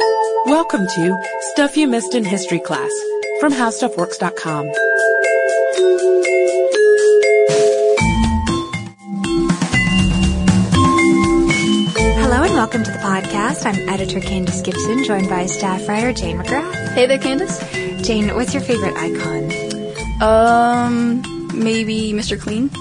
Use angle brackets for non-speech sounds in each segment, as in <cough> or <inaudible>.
Welcome to Stuff You Missed in History Class from HowStuffWorks.com. Hello and welcome to the podcast. I'm editor Candace Gibson, joined by staff writer Jane McGrath. Hey there, Candace. Jane, what's your favorite icon? Um, maybe Mr. Clean. <laughs>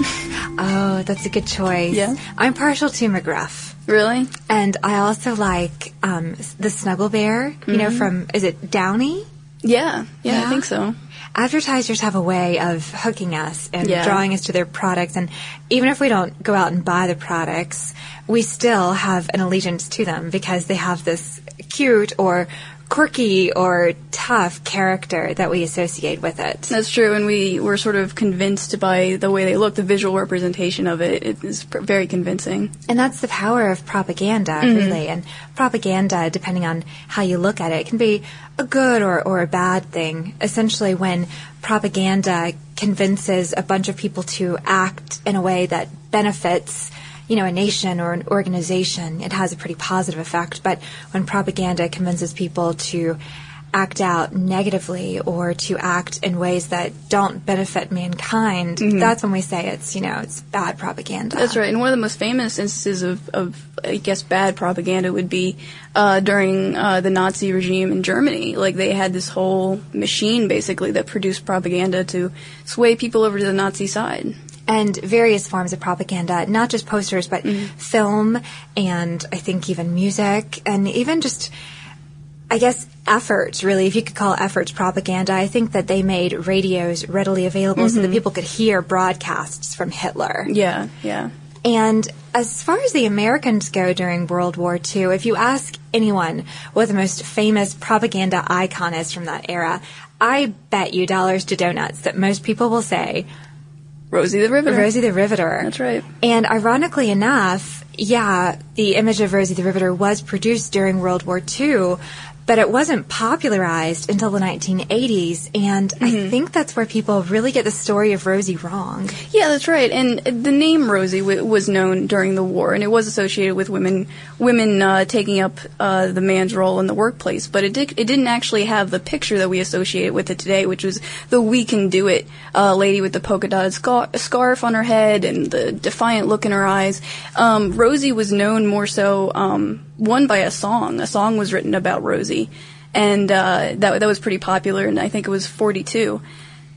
Oh, that's a good choice. Yeah. I'm partial to McGruff. Really? And I also like um, the Snuggle Bear, you know, from, is it Downy? Yeah, yeah, Yeah? I think so. Advertisers have a way of hooking us and Yeah. drawing us to their products. And even if we don't go out and buy the products, we still have an allegiance to them because they have this cute or quirky or tough character that we associate with it. That's true, and we were sort of convinced by the way they look, the visual representation of it. It is pr- very convincing. And that's the power of propaganda, mm-hmm. really. And propaganda, depending on how you look at it, can be a good or, or a bad thing. Essentially, when propaganda convinces a bunch of people to act in a way that benefits you know, a nation or an organization, it has a pretty positive effect. But when propaganda convinces people to act out negatively or to act in ways that don't benefit mankind, that's when we say it's, you know, it's bad propaganda. That's right, and one of the most famous instances of, of I guess, bad propaganda would be uh, during uh, the Nazi regime in Germany. Like, they had this whole machine, basically, that produced propaganda to sway people over to the Nazi side. And various forms of propaganda, not just posters, but mm-hmm. film and I think even music and even just, I guess, efforts, really, if you could call efforts propaganda. I think that they made radios readily available so that mm-hmm. people could hear broadcasts from Hitler. Yeah, yeah. And as far as the Americans go during World War II, if you ask anyone what the most famous propaganda icon is from that era, I bet you dollars to donuts that most people will say Rosie the Riveter. Rosie the Riveter. That's right. And ironically enough, yeah, the image of Rosie the Riveter was produced during World War II, but it wasn't popularized until the 1980s. And Mm-hmm. I think that's where people really get the story of Rosie wrong. Yeah, that's right. And the name Rosie w- was known during the war, and it was associated with women women uh, taking up uh, the man's role in the workplace. But it did, it didn't actually have the picture that we associate with it today, which was the "we can do it" uh, lady with the polka dotted scar- scarf on her head and the defiant look in her eyes. Um, Rosie was known more so um, one by a song. A song was written about Rosie, and uh, that that was pretty popular. And I think it was forty two.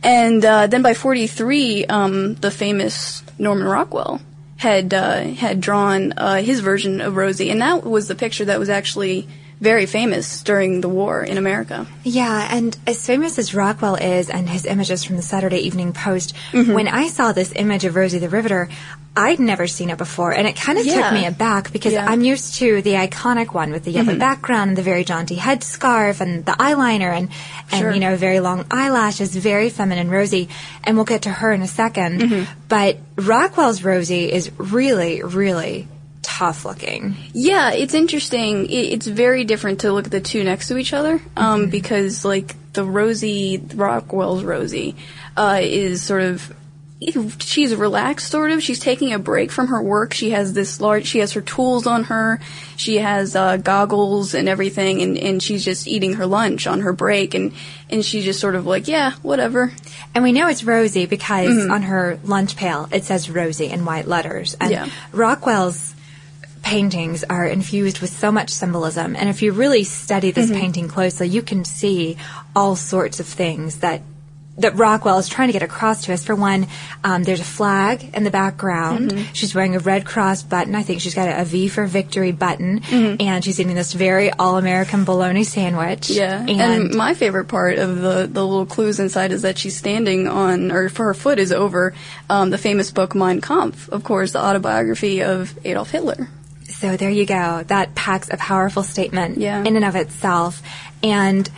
And uh, then by 43, um, the famous Norman Rockwell had uh, had drawn uh, his version of Rosie, and that was the picture that was actually very famous during the war in America. Yeah, and as famous as Rockwell is and his images from the Saturday Evening Post, mm-hmm. when I saw this image of Rosie the Riveter, I'd never seen it before, and it kind of Yeah. took me aback because Yeah. I'm used to the iconic one with the yellow mm-hmm. background and the very jaunty headscarf and the eyeliner and, and Sure. you know, very long eyelashes, very feminine Rosie, and we'll get to her in a 2nd mm-hmm. But Rockwell's Rosie is really, really tough looking. Yeah, it's interesting. It, it's very different to look at the two next to each other um, because, like, the Rosie Rockwell's Rosie uh, is sort of she's relaxed sort of she's taking a break from her work she has this large she has her tools on her she has uh, goggles and everything and, and she's just eating her lunch on her break and and she's just sort of like yeah whatever And we know it's Rosie because on her lunch pail it says Rosie in white letters. And Yeah. Rockwell's paintings are infused with so much symbolism. And if you really study this painting closely, you can see all sorts of things that that Rockwell is trying to get across to us. For one, um, there's a flag in the background. She's wearing a Red Cross button. I think she's got a, a V for Victory button, and she's eating this very all-American bologna sandwich. Yeah, and, my favorite part of the the little clues inside is that she's standing on, or for her foot is over um, the famous book Mein Kampf, of course, the autobiography of Adolf Hitler. So there you go. That packs a powerful statement Yeah. in and of itself. And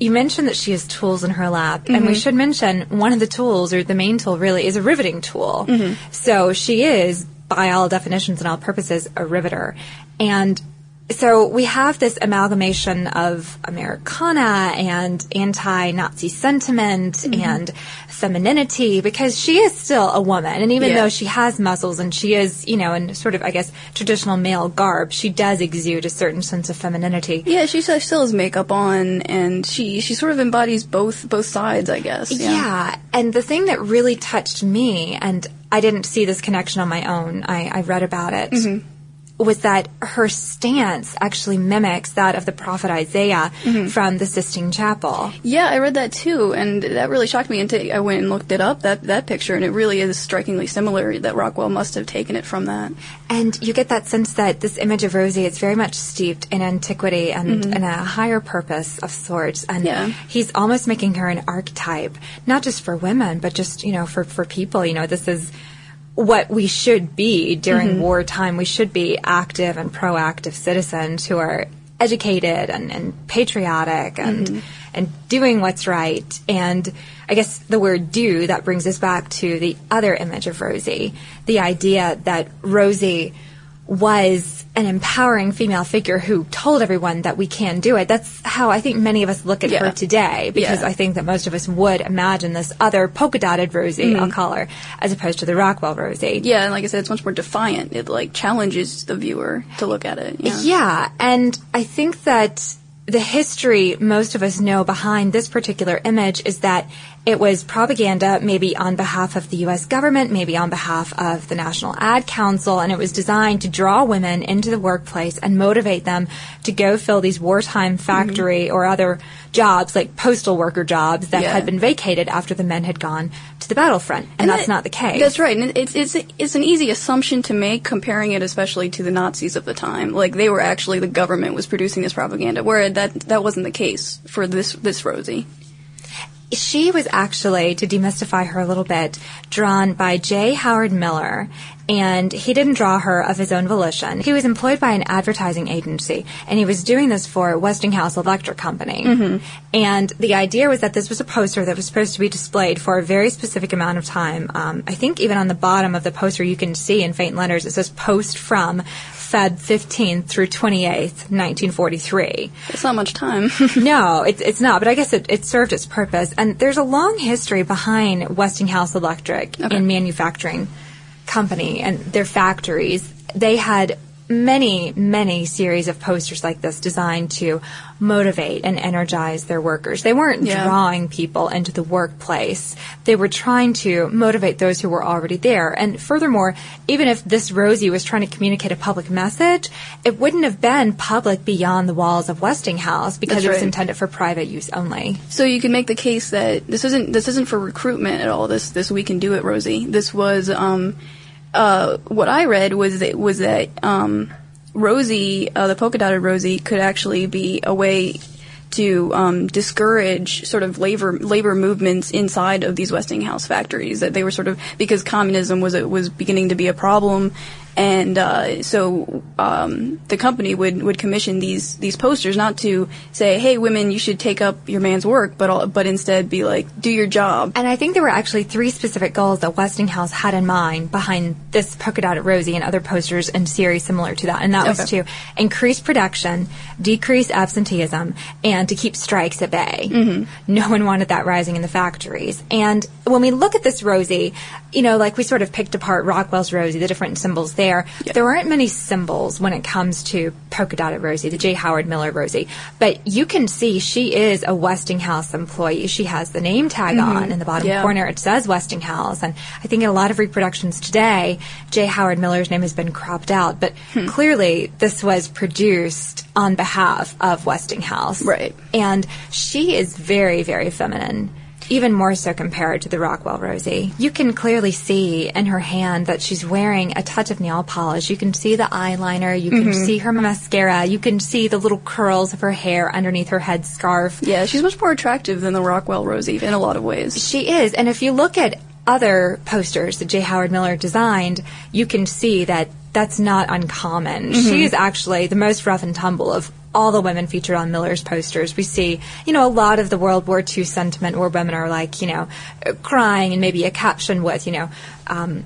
you mentioned that she has tools in her lap, and we mm-hmm. should mention one of the tools, or the main tool really, is a riveting tool. Mm-hmm. So she is, by all definitions and all purposes, a riveter. And so we have this amalgamation of Americana and anti-Nazi sentiment and femininity because she is still a woman. And even Yeah. though she has muscles and she is, you know, in sort of, I guess, traditional male garb, she does exude a certain sense of femininity. Yeah, she still still has makeup on, and she she sort of embodies both both sides, I guess. Yeah. and the thing that really touched me, and I didn't see this connection on my own, I, I read about it, Mm-hmm. Was that her stance actually mimics that of the prophet Isaiah Mm-hmm. from the Sistine Chapel. Yeah, I read that too, and that really shocked me. Until I went and looked it up that that picture, and it really is strikingly similar. That Rockwell must have taken it from that. And you get that sense that this image of Rosie is very much steeped in antiquity and, and a higher purpose of sorts. And Yeah. he's almost making her an archetype, not just for women, but just, you know, for, for people. You know, this is what we should be during mm-hmm. wartime. We should be active and proactive citizens who are educated and, and patriotic and mm-hmm. and doing what's right. And I guess the word do that brings us back to the other image of Rosie, the idea that Rosie was an empowering female figure who told everyone that we can do it. That's how I think many of us look at Yeah. her today because Yeah. I think that most of us would imagine this other polka dotted Rosie, I'll mm-hmm. call her, as opposed to the Rockwell Rosie. Yeah, and like I said, it's much more defiant. It like challenges the viewer to look at it. Yeah. Yeah, and I think that the history most of us know behind this particular image is that it was propaganda, maybe on behalf of the U.S. government, maybe on behalf of the National Ad Council, and it was designed to draw women into the workplace and motivate them to go fill these wartime mm-hmm. factory or other jobs, like postal worker jobs that Yeah. had been vacated after the men had gone to the battlefront. And, that's that- not the case. That's right, and it's it's it's an easy assumption to make comparing it, especially to the Nazis of the time. Like they were actually the government was producing this propaganda, where that that wasn't the case for this this Rosie. She was actually, to demystify her a little bit, drawn by J. Howard Miller, and he didn't draw her of his own volition. He was employed by an advertising agency, and he was doing this for Westinghouse Electric Company. And the idea was that this was a poster that was supposed to be displayed for a very specific amount of time. Um, I think even on the bottom of the poster, you can see in faint letters it says "Post from Feb 15th through 28th, 1943." It's not much time. <laughs> no, it's it's not. But I guess it, it served its purpose. And there's a long history behind Westinghouse Electric in manufacturing company and their factories. They had many, many series of posters like this designed to motivate and energize their workers. They weren't Yeah. drawing people into the workplace. They were trying to motivate those who were already there. And furthermore, even if this Rosie was trying to communicate a public message, it wouldn't have been public beyond the walls of Westinghouse because That's it was right. intended for private use only. So you can make the case that this isn't this isn't for recruitment at all. This this we can do it, Rosie. This was um, uh, what I read was that was that um, Rosie, uh, the polka dotted Rosie, could actually be a way to um, discourage sort of labor labor movements inside of these Westinghouse factories. That they were sort of because communism was was beginning to be a problem, and uh, so um, the company would, would commission these these posters not to say, "Hey, women, you should take up your man's work," but but instead be like, "Do your job." And I think there were actually three specific goals that Westinghouse had in mind behind this polka dotted Rosie and other posters and series similar to that, and that was to increase production, decrease absenteeism, and to keep strikes at bay. Mm-hmm. No one wanted that rising in the factories. And when we look at this Rosie, you know, like we sort of picked apart Rockwell's Rosie, the different symbols there. There aren't many symbols when it comes to polka dotted Rosie, the J. Howard Miller Rosie. But you can see she is a Westinghouse employee. She has the name tag on in the bottom Mm-hmm. Yeah. corner. It says Westinghouse. And I think in a lot of reproductions today, J. Howard Miller's name has been cropped out. But Hmm. clearly, this was produced on behalf of Westinghouse. Right. And she is very, very feminine. Even more so compared to the Rockwell Rosie. You can clearly see in her hand that she's wearing a touch of nail polish. You can see the eyeliner. You can Mm-hmm. see her mascara. You can see the little curls of her hair underneath her head scarf. Yeah, she's much more attractive than the Rockwell Rosie in a lot of ways. She is. And if you look at other posters that J. Howard Miller designed, you can see that that's not uncommon. She is actually the most rough and tumble of all the women featured on Miller's posters. We see, you know, a lot of the World War II sentiment where women are like, you know, crying and maybe a caption with, you know, um,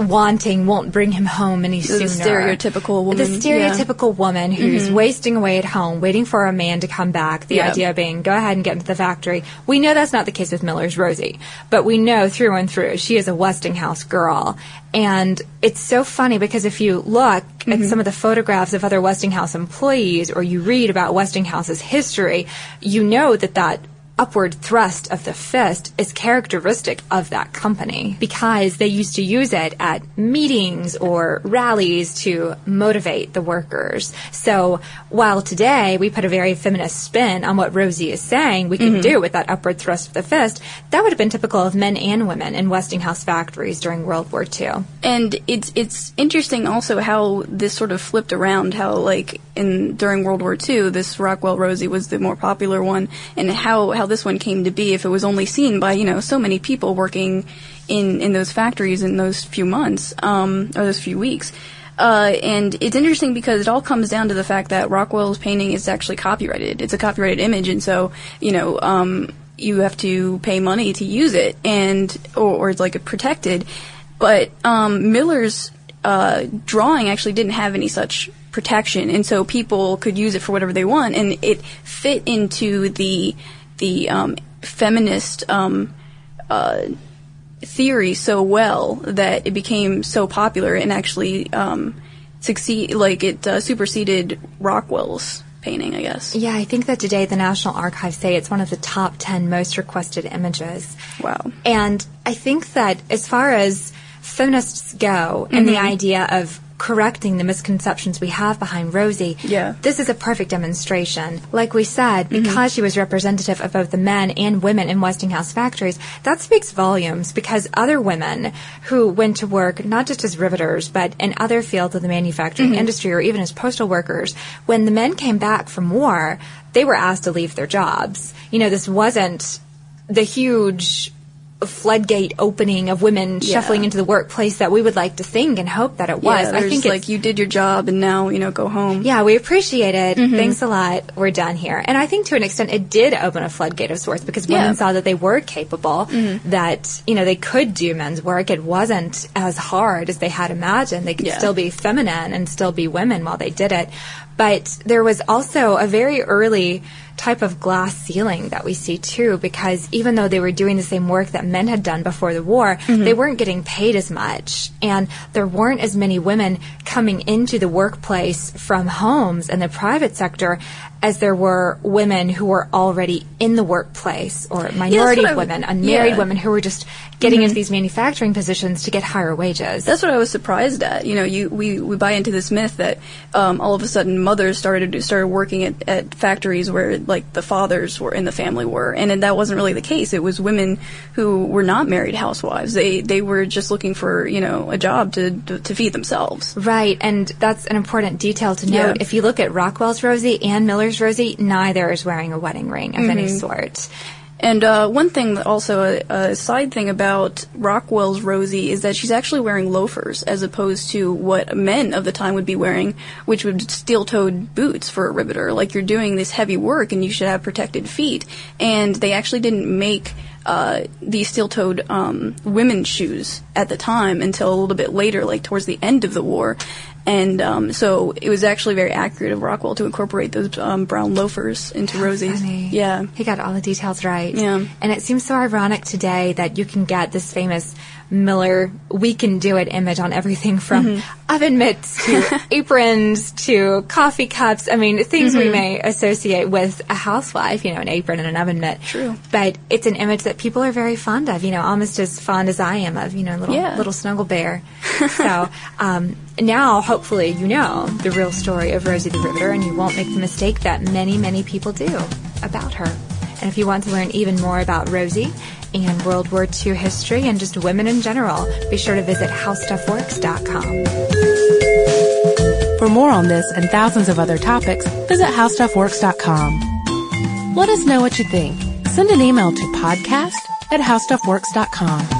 wanting won't bring him home any sooner. The stereotypical woman, The yeah. stereotypical woman who's wasting away at home, waiting for a man to come back. The Yeah. idea being, go ahead and get into the factory. We know that's not the case with Miller's Rosie, but we know through and through she is a Westinghouse girl. And it's so funny because if you look at some of the photographs of other Westinghouse employees or you read about Westinghouse's history, you know that that upward thrust of the fist is characteristic of that company because they used to use it at meetings or rallies to motivate the workers. So while today we put a very feminist spin on what Rosie is saying we can mm-hmm. do with that upward thrust of the fist, that would have been typical of men and women in Westinghouse factories during World War II. And it's it's interesting also how this sort of flipped around. How like in during World War II, this Rockwell Rosie was the more popular one, and how how this one came to be if it was only seen by you know so many people working in in those factories in those few months um, or those few weeks. Uh, and it's interesting because it all comes down to the fact that Rockwell's painting is actually copyrighted. It's a copyrighted image, and so you know um, you have to pay money to use it, and or, or it's like protected. But um, Miller's uh, drawing actually didn't have any such protection, and so people could use it for whatever they want, and it fit into the the um, feminist um, uh, theory so well that it became so popular and actually um, succeed like it uh, superseded Rockwell's painting, I guess. Yeah, I think that today the National Archives say it's one of the top 10 most requested images. Wow. And I think that as far as feminists go and the idea of correcting the misconceptions we have behind Rosie, Yeah. this is a perfect demonstration. Like we said, mm-hmm. because she was representative of both the men and women in Westinghouse factories, that speaks volumes because other women who went to work not just as riveters, but in other fields of the manufacturing mm-hmm. industry or even as postal workers, when the men came back from war, they were asked to leave their jobs. You know, this wasn't the huge floodgate opening of women Yeah. shuffling into the workplace that we would like to think and hope that it was. Yeah, I think like you did your job and now you know go home. yeah, we appreciate it. Mm-hmm. Thanks a lot. We're done here. And I think to an extent it did open a floodgate of sorts because women Yeah. saw that they were capable, mm-hmm. that, you know, they could do men's work. It wasn't as hard as they had imagined. They could still be feminine and still be women while they did it. But there was also a very early type of glass ceiling that we see too because even though they were doing the same work that men had done before the war, mm-hmm. they weren't getting paid as much. And there weren't as many women coming into the workplace from homes and the private sector as there were women who were already in the workplace or minority I women, unmarried yeah. women who were just getting into these manufacturing positions to get higher wages. That's what I was surprised at. You know, you we, we buy into this myth that um, all of a sudden mothers started started working at, at factories where like the fathers were in the family were, and that wasn't really the case. It was women who were not married housewives. They they were just looking for you know a job to to, to feed themselves. Right, and that's an important detail to note. Yeah. If you look at Rockwell's Rosie and Miller's Rosie, neither is wearing a wedding ring of any Mm-hmm. sort. And uh, one thing, also a, a side thing about Rockwell's Rosie is that she's actually wearing loafers as opposed to what men of the time would be wearing, which would steel-toed boots for a riveter. Like you're doing this heavy work and you should have protected feet. And they actually didn't make uh, these steel-toed um, women's shoes at the time until a little bit later, like towards the end of the war. And um, so it was actually very accurate of Rockwell to incorporate those um, brown loafers into Rosie's. Funny. Yeah. He got all the details right. Yeah. And it seems so ironic today that you can get this famous Miller we can do it image on everything from Mm-hmm. oven mitts to <laughs> aprons to coffee cups. I mean, things we may associate with a housewife, you know, an apron and an oven mitt. True. But it's an image that people are very fond of, you know, almost as fond as I am of, you know, little Yeah. little snuggle bear. <laughs> so um, now, hopefully, you know the real story of Rosie the Riveter, and you won't make the mistake that many, many people do about her. And if you want to learn even more about Rosie and World War II history and just women in general, be sure to visit howstuffworks.com. For more on this and thousands of other topics, visit howstuffworks.com. Let us know what you think. Send an email to podcast at howstuffworks.com.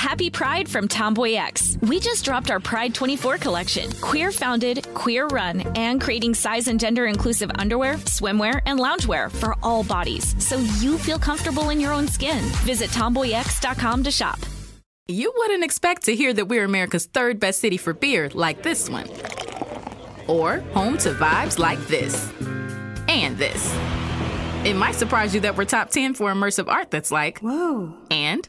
Happy Pride from Tomboy X. We just dropped our Pride 24 collection. Queer founded, queer run, and creating size and gender inclusive underwear, swimwear, and loungewear for all bodies so you feel comfortable in your own skin. Visit tomboyx.com to shop. You wouldn't expect to hear that we're America's third best city for beer like this one. Or home to vibes like this. And this. It might surprise you that we're top 10 for immersive art that's like, whoa. And,